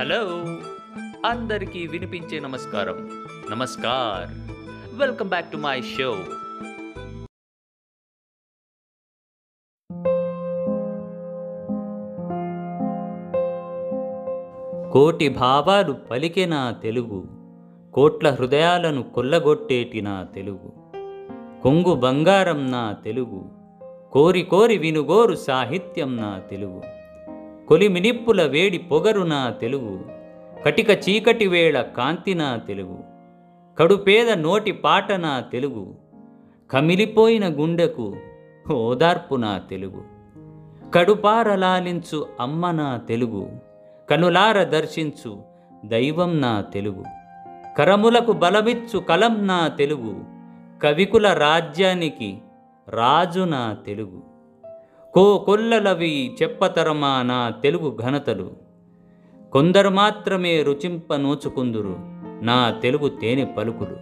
Hello. అందరికీ వినిపించే నమస్కారం. Namaskar. Welcome back to my show. కోటి భావాలు పలికిన తెలుగు. కోట్ల హృదయాలను కొల్లగొట్టేటి నా తెలుగు. కొంగు బంగారం నా తెలుగు. కోరి కోరి వినుగోరు సాహిత్యం నా తెలుగు. కొలిమినిప్పుల వేడి పొగరున తెలుగు? కటిక చీకటి వేళ కాంతి తెలుగు? కడుపేద నోటి పాట తెలుగు? కమిలిపోయిన గుండెకు ఓదార్పున తెలుగు? కడుపారలాలించు అమ్మ నా తెలుగు? కనులార దర్శించు దైవం నా తెలుగు? కరములకు బలమిచ్చు కలం నా తెలుగు? కవికుల రాజ్యానికి రాజు నా తెలుగు? కో కొల్లలవి చెప్పతరమా నా తెలుగు ఘనతలు? కొందరు మాత్రమే రుచింప నోచుకుందురు నా తెలుగు తేనె పలుకులు.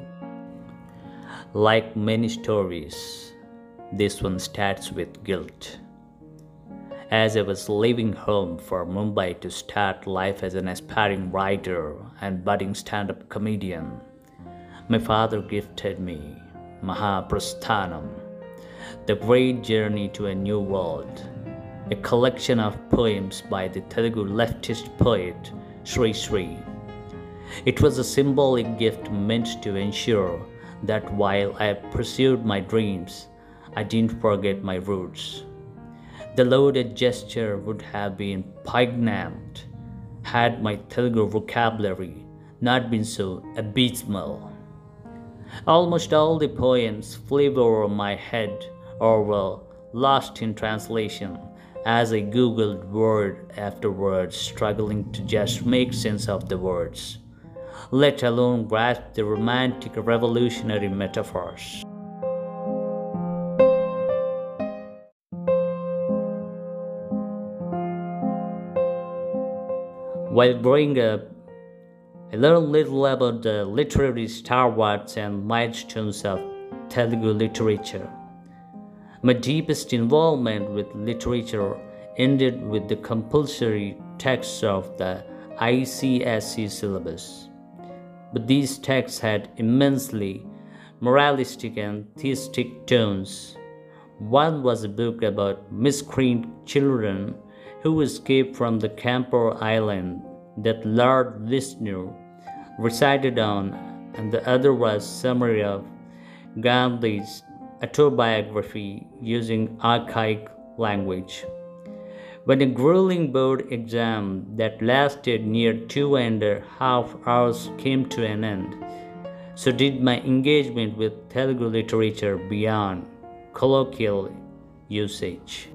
Like many stories this one starts with guilt as a was leaving home for Mumbai to start life as an aspiring writer and budding standup comedian my father gifted me Mahaprasthanam The Great Journey to a New World, a collection of poems by the Telugu leftist poet Sri Sri. It was a symbolic gift meant to ensure that while I pursued my dreams, I didn't forget my roots. The loaded gesture would have been poignant had my Telugu vocabulary not been so abysmal. Almost all the poems flew over my head or were lost in translation as I googled word after word, struggling to just make sense of the words, let alone grasp the romantic revolutionary metaphors. While growing up, I learned little about the literary stalwarts and milestones of Telugu literature. My deepest involvement with literature ended with the compulsory texts of the ICSE syllabus. But these texts had immensely moralistic and theistic tones. One was a book about miscreant children who escaped from the Camper Island that Lord Vishnu resided on, and the other was summary of Gandhi's autobiography using archaic language. When a grueling board exam that lasted near two and a half hours came to an end, so did my engagement with Telugu literature beyond colloquial usage.